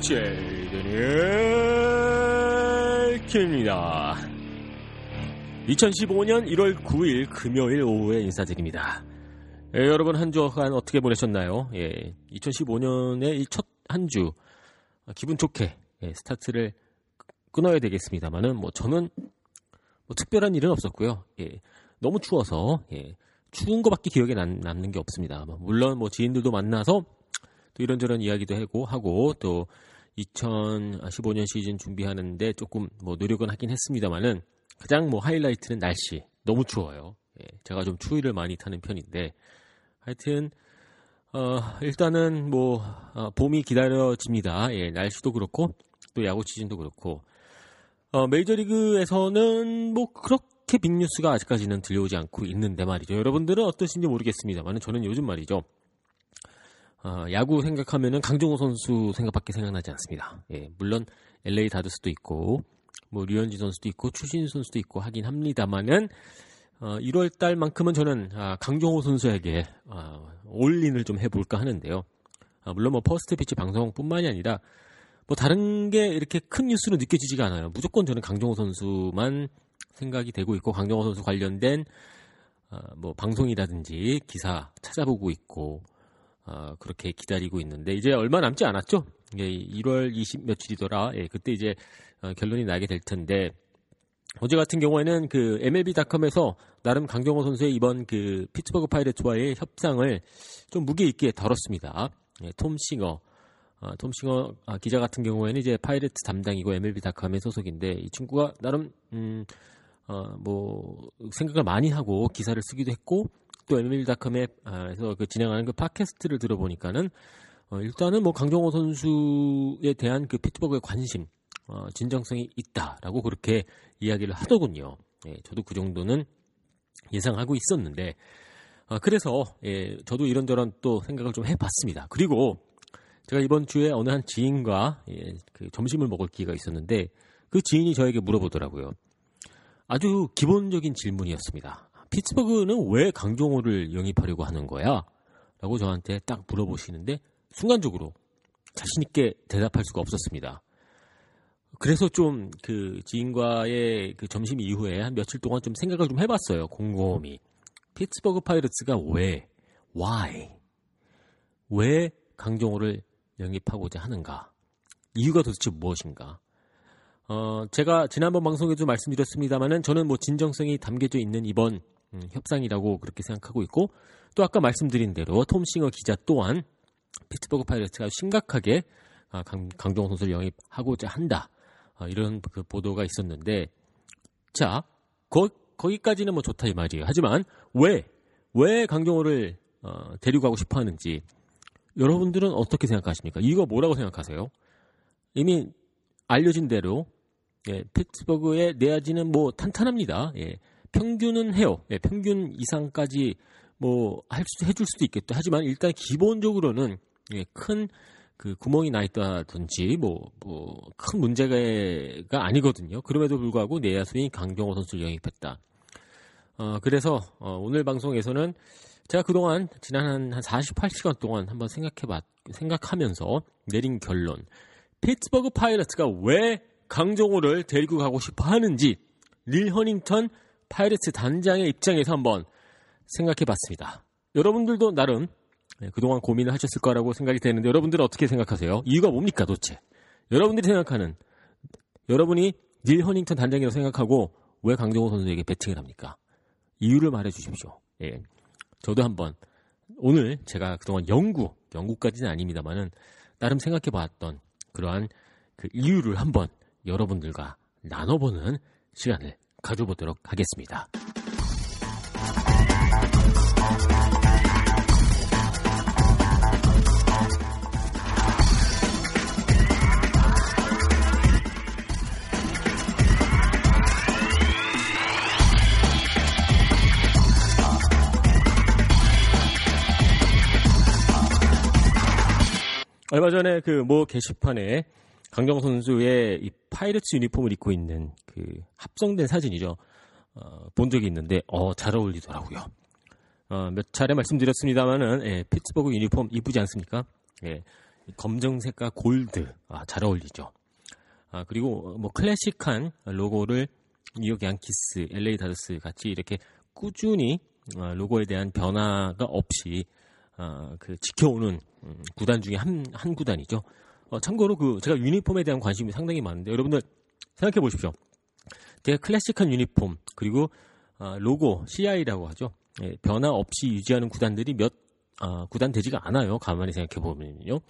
데니엘 킴입니다. 2015년 1월 9일 금요일 오후에 인사드립니다. 예, 여러분 한 주간 어떻게 보내셨나요? 예, 2015년의 첫 한 주 기분 좋게 예, 스타트를 끊어야 되겠습니다만은 뭐 저는 뭐 특별한 일은 없었고요. 예, 너무 추워서 예, 추운 거밖에 기억에 남, 남는 게 없습니다. 뭐 물론 뭐 지인들도 만나서 또 이런저런 이야기도 하고 하고 또 2015년 시즌 준비하는데 조금 뭐 노력은 하긴 했습니다만은 가장 뭐 하이라이트는 날씨 너무 추워요. 예, 제가 좀 추위를 많이 타는 편인데 하여튼 어, 일단은 뭐 어, 봄이 기다려집니다. 예, 날씨도 그렇고 또 야구 시즌도 그렇고 어, 메이저리그에서는 뭐 그렇게 빅 뉴스가 아직까지는 들려오지 않고 있는데 말이죠. 여러분들은 어떠신지 모르겠습니다만 저는 요즘 말이죠. 어, 야구 생각하면은 강정호 선수 생각밖에 생각나지 않습니다. 예, 물론 LA 다저스도 있고 뭐 류현진 선수도 있고 추신수 선수도 있고 하긴 합니다만은 어, 1월 달만큼은 저는 아, 강정호 선수에게 아, 올인을 좀 해볼까 하는데요. 아, 물론 뭐 퍼스트 피치 방송뿐만이 아니라 뭐 다른 게 이렇게 큰 뉴스로 느껴지지가 않아요. 무조건 저는 강정호 선수만 생각이 되고 있고 강정호 선수 관련된 어, 뭐 방송이라든지 기사 찾아보고 있고 어, 그렇게 기다리고 있는데 이제 얼마 남지 않았죠? 예, 1월 20 며칠이더라. 예, 그때 이제 어, 결론이 나게 될 텐데 어제 같은 경우에는 그 MLB.com에서 나름 강정호 선수의 이번 그 피츠버그 파이레츠와의 협상을 좀 무게 있게 다뤘습니다. 예, 톰 싱어 아, 톰 싱어 아, 기자 같은 경우에는 이제 파이레츠 담당이고 MLB.com의 소속인데 이 친구가 나름 음, 어, 뭐 생각을 많이 하고 기사를 쓰기도 했고 또 MLB.com에서 그 진행하는 그 팟캐스트를 들어보니까는 어, 일단은 뭐 강정호 선수에 대한 그 피트버그의 관심, 어, 진정성이 있다라고 그렇게 이야기를 하더군요. 예, 저도 그 정도는 예상하고 있었는데, 어, 그래서 예, 저도 이런저런 또 생각을 좀 해봤습니다. 그리고 제가 이번 주에 어느 한 지인과 예, 그 점심을 먹을 기회가 있었는데 그 지인이 저에게 물어보더라고요. 아주 기본적인 질문이었습니다. 피츠버그는 왜 강정호를 영입하려고 하는 거야? 라고 저한테 딱 물어보시는데 순간적으로 자신있게 대답할 수가 없었습니다. 그래서 좀 그 지인과의 그 점심 이후에 한 며칠 동안 좀 생각을 좀 해봤어요. 곰곰이. 피츠버그 파이러츠가 왜, why, 왜 강정호를 영입하고자 하는가? 이유가 도대체 무엇인가? 어, 제가 지난번 방송에도 말씀드렸습니다만은 저는 뭐 진정성이 담겨져 있는 이번 음, 협상이라고 그렇게 생각하고 있고 또 아까 말씀드린 대로 톰 싱어 기자 또한 피츠버그 파이러츠가 심각하게 아, 강, 강정호 선수를 영입하고자 한다 아, 이런 그 보도가 있었는데 자 거, 거기까지는 뭐 좋다 이 말이에요. 하지만 왜왜 강정호를 어, 데리고 가고 싶어 하는지 여러분들은 어떻게 생각하십니까? 이유가 뭐라고 생각하세요? 이미 알려진 대로 예, 피츠버그의 내야지는 뭐 탄탄합니다. 예, 평균은 해요. 예, 평균 이상까지 뭐 할 수, 해줄 수도 있겠다. 하지만 일단 기본적으로는 예, 큰 그 구멍이 나 있다든지 뭐 뭐 큰 문제가 아니거든요. 그럼에도 불구하고 내야수인 강정호 선수를 영입했다. 어, 그래서 어, 오늘 방송에서는 제가 그동안 지난 한, 한 48시간 동안 한번 생각해봤 생각하면서 내린 결론. 피츠버그 파이러츠가 왜 강정호를 데리고 가고 싶어 하는지 릴 허닝턴 파이러츠 단장의 입장에서 한번 생각해 봤습니다. 여러분들도 나름 예, 그동안 고민을 하셨을 거라고 생각이 되는데 여러분들은 어떻게 생각하세요? 이유가 뭡니까 도대체? 여러분들이 생각하는 여러분이 닐 허닝턴 단장이라고 생각하고 왜 강정호 선수에게 배팅을 합니까? 이유를 말해 주십시오. 예. 저도 한번 오늘 제가 그동안 연구, 연구까지는 아닙니다만은 나름 생각해 봤던 그러한 그 이유를 한번 여러분들과 나눠보는 시간을 가져보도록 하겠습니다. 얼마 전에 그 모 게시판에 강정 선수의 이 파이러츠 유니폼을 입고 있는 그 합성된 사진이죠. 어, 본 적이 있는데 어, 잘 어울리더라고요. 어, 몇 차례 말씀드렸습니다만은 예, 피츠버그 유니폼 이쁘지 않습니까? 예, 검정색과 골드 아, 잘 어울리죠. 아, 그리고 뭐 클래식한 로고를 뉴욕 양키스, LA 다저스 같이 이렇게 꾸준히 어, 로고에 대한 변화가 없이 어, 그 지켜오는 음, 구단 중에 한, 한 구단이죠. 어, 참고로 그 제가 유니폼에 대한 관심이 상당히 많은데 여러분들 생각해 보십시오. 되게 클래식한 유니폼 그리고 어, 로고 CI라고 하죠. 예, 변화 없이 유지하는 구단들이 몇 어, 구단 되지가 않아요. 가만히 생각해 보면요.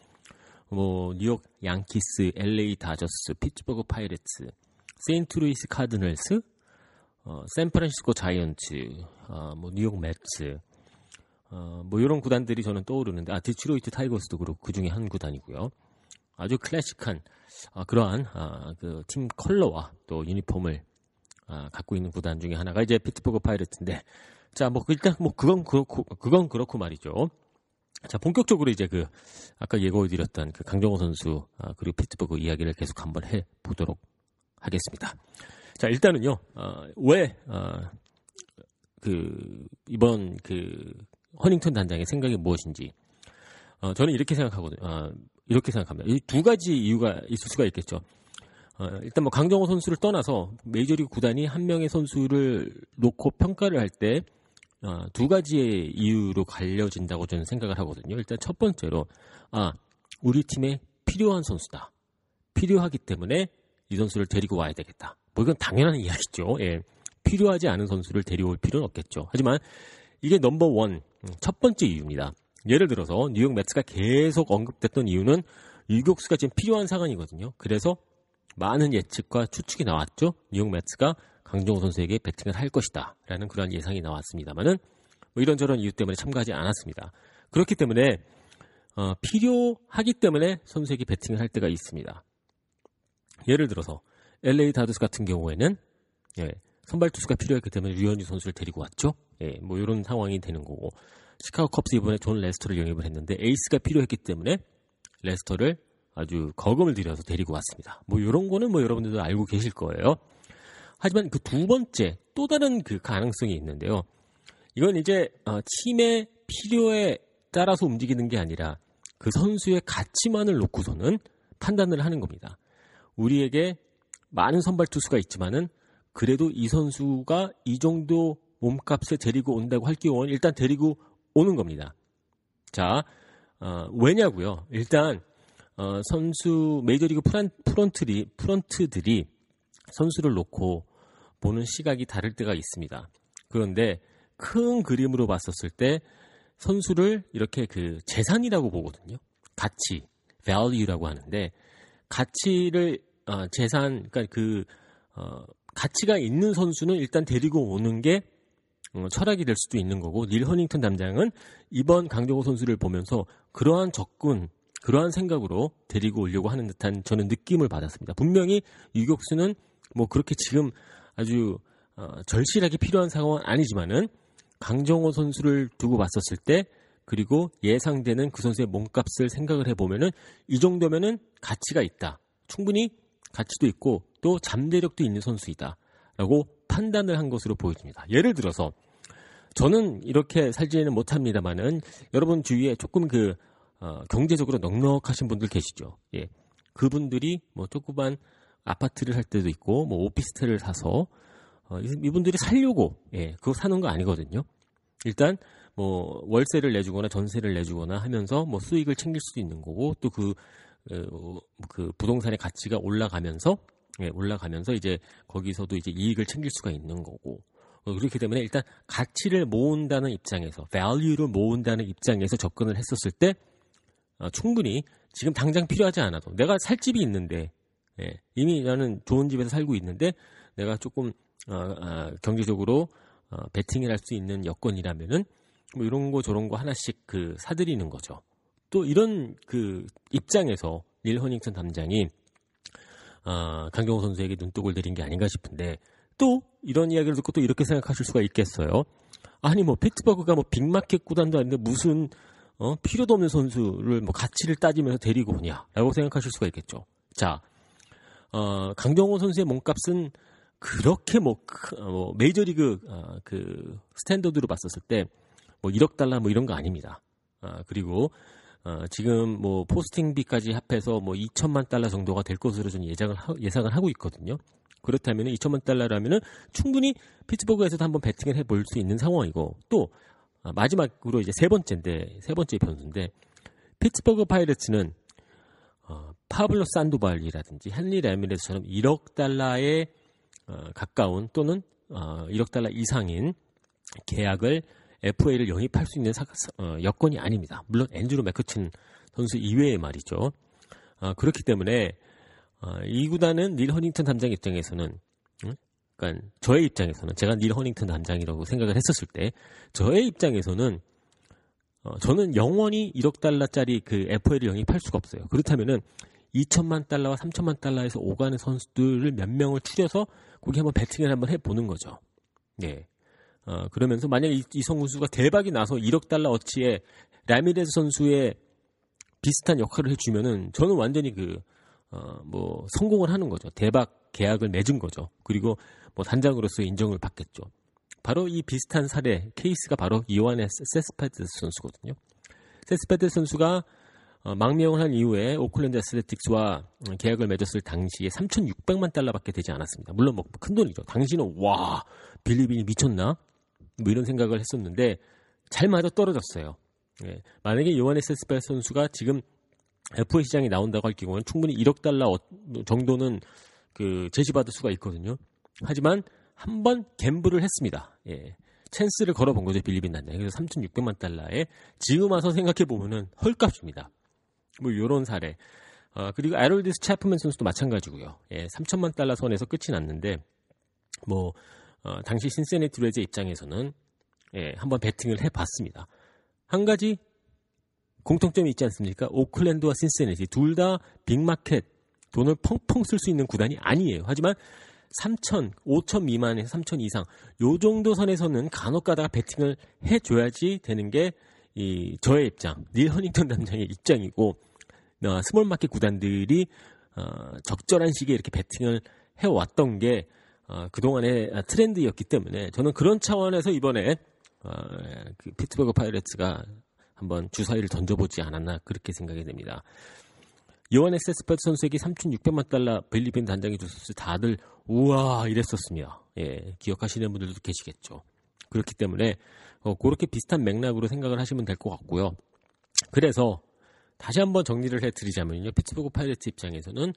뭐 뉴욕 양키스, LA 다저스, 피츠버그 파이레츠, 세인트루이스 카디널스, 어, 샌프란시스코 자이언츠, 어, 뭐 뉴욕 메츠, 어, 뭐 이런 구단들이 저는 떠오르는데 아 디트로이트 타이거스도 그렇고 그 중에 한 구단이고요. 아주 클래식한 아, 그러한 아, 그 팀 컬러와 또 유니폼을 아, 갖고 있는 구단 중에 하나가 이제 피츠버그 파이러츠인데 자 뭐 일단 뭐 그건 그렇고 그건 그렇고 말이죠. 자 본격적으로 이제 그 아까 예고해드렸던 그 강정호 선수 아, 그리고 피츠버그 이야기를 계속 한번 해 보도록 하겠습니다. 자 일단은요 어, 왜그 어, 그 이번 그 허닝턴 단장의 생각이 무엇인지 어, 저는 이렇게 생각하거든요. 어, 이렇게 생각합니다. 이 두 가지 이유가 있을 수가 있겠죠. 어, 일단 뭐 강정호 선수를 떠나서 메이저리그 구단이 한 명의 선수를 놓고 평가를 할때 어, 두 가지의 이유로 갈려진다고 저는 생각을 하거든요. 일단 첫 번째로 아 우리 팀에 필요한 선수다. 필요하기 때문에 이 선수를 데리고 와야 되겠다. 뭐 이건 당연한 이야기죠. 예. 필요하지 않은 선수를 데려올 필요는 없겠죠. 하지만 이게 넘버 원, 첫 번째 이유입니다. 예를 들어서 뉴욕 매츠가 계속 언급됐던 이유는 유격수가 지금 필요한 상황이거든요. 그래서 많은 예측과 추측이 나왔죠. 뉴욕 매츠가 강정호 선수에게 배팅을 할 것이다. 라는 그런 예상이 나왔습니다만은 뭐 이런저런 이유 때문에 참가하지 않았습니다. 그렇기 때문에 어, 필요하기 때문에 선수에게 배팅을 할 때가 있습니다. 예를 들어서 LA 다저스 같은 경우에는 예, 선발 투수가 필요했기 때문에 류현진 선수를 데리고 왔죠. 예, 뭐 이런 상황이 되는 거고 시카고 컵스 이번에 존 레스터를 영입을 했는데 에이스가 필요했기 때문에 레스터를 아주 거금을 들여서 데리고 왔습니다. 뭐 이런 거는 뭐 여러분들도 알고 계실 거예요. 하지만 그 두 번째 또 다른 그 가능성이 있는데요. 이건 이제 어, 팀의 필요에 따라서 움직이는 게 아니라 그 선수의 가치만을 놓고서는 판단을 하는 겁니다. 우리에게 많은 선발 투수가 있지만은 그래도 이 선수가 이 정도 몸값에 데리고 온다고 할 경우는 일단 데리고 오는 겁니다. 자, 어, 왜냐고요? 일단 어, 선수 메이저리그 프란, 프런트리, 프런트들이 선수를 놓고 보는 시각이 다를 때가 있습니다. 그런데 큰 그림으로 봤었을 때 선수를 이렇게 그 재산이라고 보거든요. 가치, value라고 하는데 가치를 어, 재산, 그러니까 그 어, 가치가 있는 선수는 일단 데리고 오는 게 어, 철학이 될 수도 있는 거고 닐 허닝턴 담장은 이번 강정호 선수를 보면서 그러한 접근, 그러한 생각으로 데리고 오려고 하는 듯한 저는 느낌을 받았습니다. 분명히 유격수는 뭐 그렇게 지금 아주 어, 절실하게 필요한 상황은 아니지만은 강정호 선수를 두고 봤었을 때 그리고 예상되는 그 선수의 몸값을 생각을 해보면은 이 정도면은 가치가 있다. 충분히 가치도 있고 또 잠재력도 있는 선수이다 라고 판단을 한 것으로 보여집니다. 예를 들어서 저는 이렇게 살지는 못합니다만은 여러분 주위에 조금 그 어, 경제적으로 넉넉하신 분들 계시죠. 예. 그분들이 뭐 조그만 아파트를 살 때도 있고 뭐 오피스텔을 사서 어, 이분들이 살려고 예, 그거 사는 거 아니거든요. 일단 뭐 월세를 내주거나 전세를 내주거나 하면서 뭐 수익을 챙길 수도 있는 거고 또그 어, 그 부동산의 가치가 올라가면서 예, 올라가면서 이제 거기서도 이제 이익을 챙길 수가 있는 거고 어, 그렇기 때문에 일단 가치를 모은다는 입장에서 value를 모은다는 입장에서 접근을 했었을 때 어, 충분히 지금 당장 필요하지 않아도 내가 살 집이 있는데 예, 이미 나는 좋은 집에서 살고 있는데 내가 조금 어, 어, 경제적으로 어, 베팅을 할 수 있는 여건이라면은 뭐 이런 거 저런 거 하나씩 그 사들이는 거죠. 또 이런 그 입장에서 닐 허닝턴 담장이 어, 강경호 선수에게 눈독을 들인 게 아닌가 싶은데 또 이런 이야기를 듣고 또 이렇게 생각하실 수가 있겠어요. 아니 뭐 피트버그가 뭐 빅마켓 구단도 아닌데 무슨 어, 필요도 없는 선수를 뭐 가치를 따지면서 데리고 오냐라고 생각하실 수가 있겠죠. 자, 어, 강정호 선수의 몸값은 그렇게 뭐, 뭐 메이저리그 어, 그 스탠더드로 봤었을 때 뭐 1억 달러 뭐 이런 거 아닙니다. 아, 그리고 어, 지금 뭐 포스팅비까지 합해서 뭐 2천만 달러 정도가 될 것으로 좀 예상을 하, 예상을 하고 있거든요. 그렇다면 2천만 달러라면은 충분히 피츠버그에서도 한번 배팅을 해볼 수 있는 상황이고 또 아, 마지막으로 이제 세 번째인데 세 번째 변수인데 피츠버그 파이러츠는 어, 파블로 산도발이라든지 핸리 라미레스처럼 1억 달러에 어, 가까운 또는 어, 1억 달러 이상인 계약을 FA를 영입할 수 있는 사, 어, 여건이 아닙니다. 물론 앤드루 맥커친 선수 이외의 말이죠. 어, 그렇기 때문에 어, 이 구단은 닐 허닝턴 담장 입장에서는 음? 그러니까 저의 입장에서는 제가 닐 허닝턴 담장이라고 생각을 했었을 때 저의 입장에서는 어, 저는 영원히 1억 달러짜리 그 FA를 영입할 수가 없어요. 그렇다면은 2천만 달러와 3천만 달러에서 오가는 선수들을 몇 명을 추려서 거기 한번 배팅을 한번 해보는 거죠. 예. 어, 그러면서 만약에 이, 이성훈 선수가 대박이 나서 1억 달러 어치에 라미레스 선수의 비슷한 역할을 해주면은 저는 완전히 그, 어, 뭐, 성공을 하는 거죠. 대박 계약을 맺은 거죠. 그리고 뭐 단장으로서 인정을 받겠죠. 바로 이 비슷한 사례, 케이스가 바로 요에니스 세스페데스 선수거든요. 세스페데스 선수가 어, 망명을 한 이후에 오클랜드 애슬레틱스와 계약을 맺었을 당시에 3,600만 달러밖에 되지 않았습니다. 물론 뭐 큰 돈이죠. 당시는 와 빌리빈이 미쳤나? 뭐 이런 생각을 했었는데 잘 맞아 떨어졌어요. 예. 만약에 요에니스 세스페데스 선수가 지금 FA 시장에 나온다고 할 경우는 충분히 1억 달러 정도는 그 제시받을 수가 있거든요. 하지만 한 번 gamble을 했습니다. 예. 찬스를 걸어본 거죠 빌리빈 단장. 그래서 3,600만 달러에 지금 와서 생각해 보면은 헐값입니다. 뭐 이런 사례. 어, 그리고 아롤디스 채프먼 선수도 마찬가지고요. 예, 3천만 달러 선에서 끝이 났는데 뭐 어, 당시 신시내티 레즈 입장에서는 예, 한번 배팅을 해봤습니다. 한 가지 공통점이 있지 않습니까? 오클랜드와 신시내티 둘 다 big market 돈을 펑펑 쓸 수 있는 구단이 아니에요. 하지만 3천, 5천 미만에서 3천 이상 요 정도 선에서는 간혹 가다가 배팅을 해줘야지 되는 게 이 저의 입장, 닐 헌팅턴 단장의 입장이고 어, small market 구단들이 어, 적절한 시기에 이렇게 배팅을 해왔던 게 어, 그동안의 트렌드였기 때문에 저는 그런 차원에서 이번에 어, 그 피트버그 파이레츠가 한번 주사위를 던져보지 않았나 그렇게 생각이 됩니다. 요한의 세스파트 선수에게 3,600만 달러 빌리빈 단장이 줬을 때 다들 우와 이랬었습니다. 예, 기억하시는 분들도 계시겠죠. 그렇기 때문에 어, 그렇게 비슷한 맥락으로 생각을 하시면 될 것 같고요. 그래서 다시 한번 정리를 해드리자면요. 피츠버그 파이레츠 입장에서는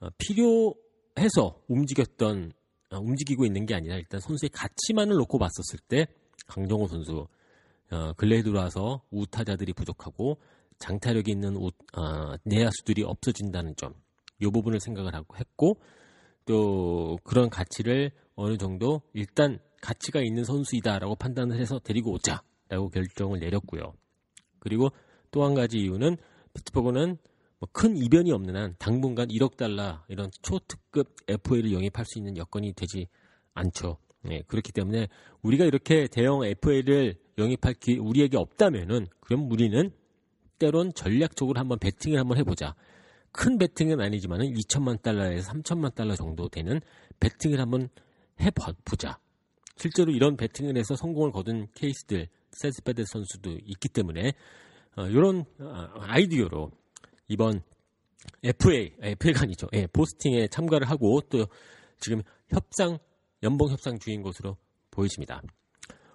어, 필요해서 움직였던 어, 움직이고 있는 게 아니라 일단 선수의 가치만을 놓고 봤었을 때 강정호 선수 어, 근래에 들어와서 우타자들이 부족하고 장타력이 있는 우, 어, 내야수들이 없어진다는 점, 이 부분을 생각을 하고 했고 또 그런 가치를 어느 정도 일단 가치가 있는 선수이다라고 판단을 해서 데리고 오자라고 결정을 내렸고요. 그리고 또 한 가지 이유는 피트버그는 뭐 큰 이변이 없는 한 당분간 1억 달러 이런 초특급 FA를 영입할 수 있는 여건이 되지 않죠. 네, 그렇기 때문에 우리가 이렇게 대형 FA를 영입할 기 우리에게 없다면은 그럼 우리는 때론 전략적으로 한번 배팅을 한번 해보자. 큰 배팅은 아니지만은 2천만 달러에서 3천만 달러 정도 되는 배팅을 한번 해보자. 실제로 이런 배팅을 해서 성공을 거둔 케이스들, 세스페드 선수도 있기 때문에 어, 이런 어, 아이디어로 이번 FA, FA가 아니죠. 예, 포스팅에 참가를 하고 또 지금 협상, 연봉 협상 중인 것으로 보여집니다.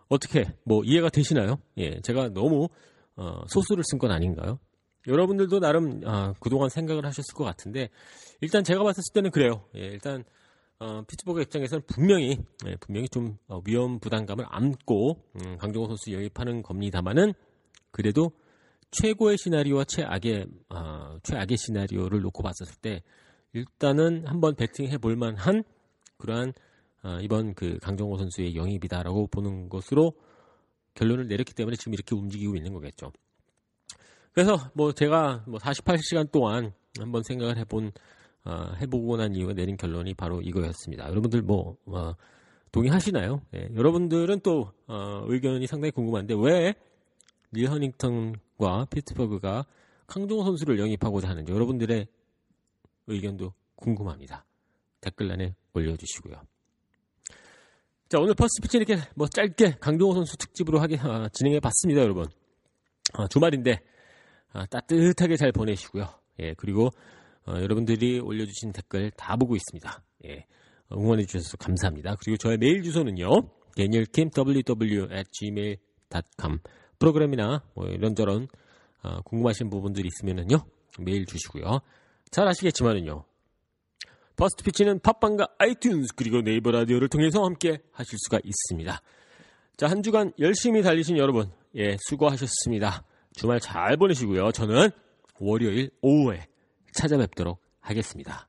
어떻게 뭐 이해가 되시나요? 예, 제가 너무 어, 소수를 쓴 건 아닌가요? 여러분들도 나름 아, 그동안 생각을 하셨을 것 같은데 일단 제가 봤을 때는 그래요. 예, 일단 어, 피츠버그 입장에서는 분명히 예, 분명히 좀 어, 위험 부담감을 안고 음, 강정호 선수 영입하는 겁니다만은 그래도 최고의 시나리오와 최악의 어, 최악의 시나리오를 놓고 봤었을 때 일단은 한번 배팅해 볼 만한 그러한 어, 이번 그 강정호 선수의 영입이다라고 보는 것으로 결론을 내렸기 때문에 지금 이렇게 움직이고 있는 거겠죠. 그래서 뭐 제가 뭐 48시간 동안 한번 생각을 해본 어, 해보고 난 이후에 내린 결론이 바로 이거였습니다. 여러분들 뭐 어, 동의하시나요? 예, 여러분들은 또 어, 의견이 상당히 궁금한데 왜 닐 헌팅턴과 피츠버그가 강정호 선수를 영입하고자 하는지 여러분들의 의견도 궁금합니다. 댓글란에 올려주시고요. 자 오늘 퍼스트 피치 이렇게 뭐 짧게 강정호 선수 특집으로 하게 아, 진행해 봤습니다, 여러분. 아, 주말인데 아, 따뜻하게 잘 보내시고요. 예 그리고 어, 여러분들이 올려주신 댓글 다 보고 있습니다. 예, 응원해 주셔서 감사합니다. 그리고 저의 메일 주소는요. danielkim ww at gmail.com 프로그램이나 뭐 이런저런 어, 궁금하신 부분들이 있으면요 메일 주시고요. 잘 아시겠지만은요. 퍼스트 피치는 팟빵과 아이튠즈 그리고 네이버 라디오를 통해서 함께 하실 수가 있습니다. 자, 한 주간 열심히 달리신 여러분, 예, 수고하셨습니다. 주말 잘 보내시고요. 저는 월요일 오후에 찾아뵙도록 하겠습니다.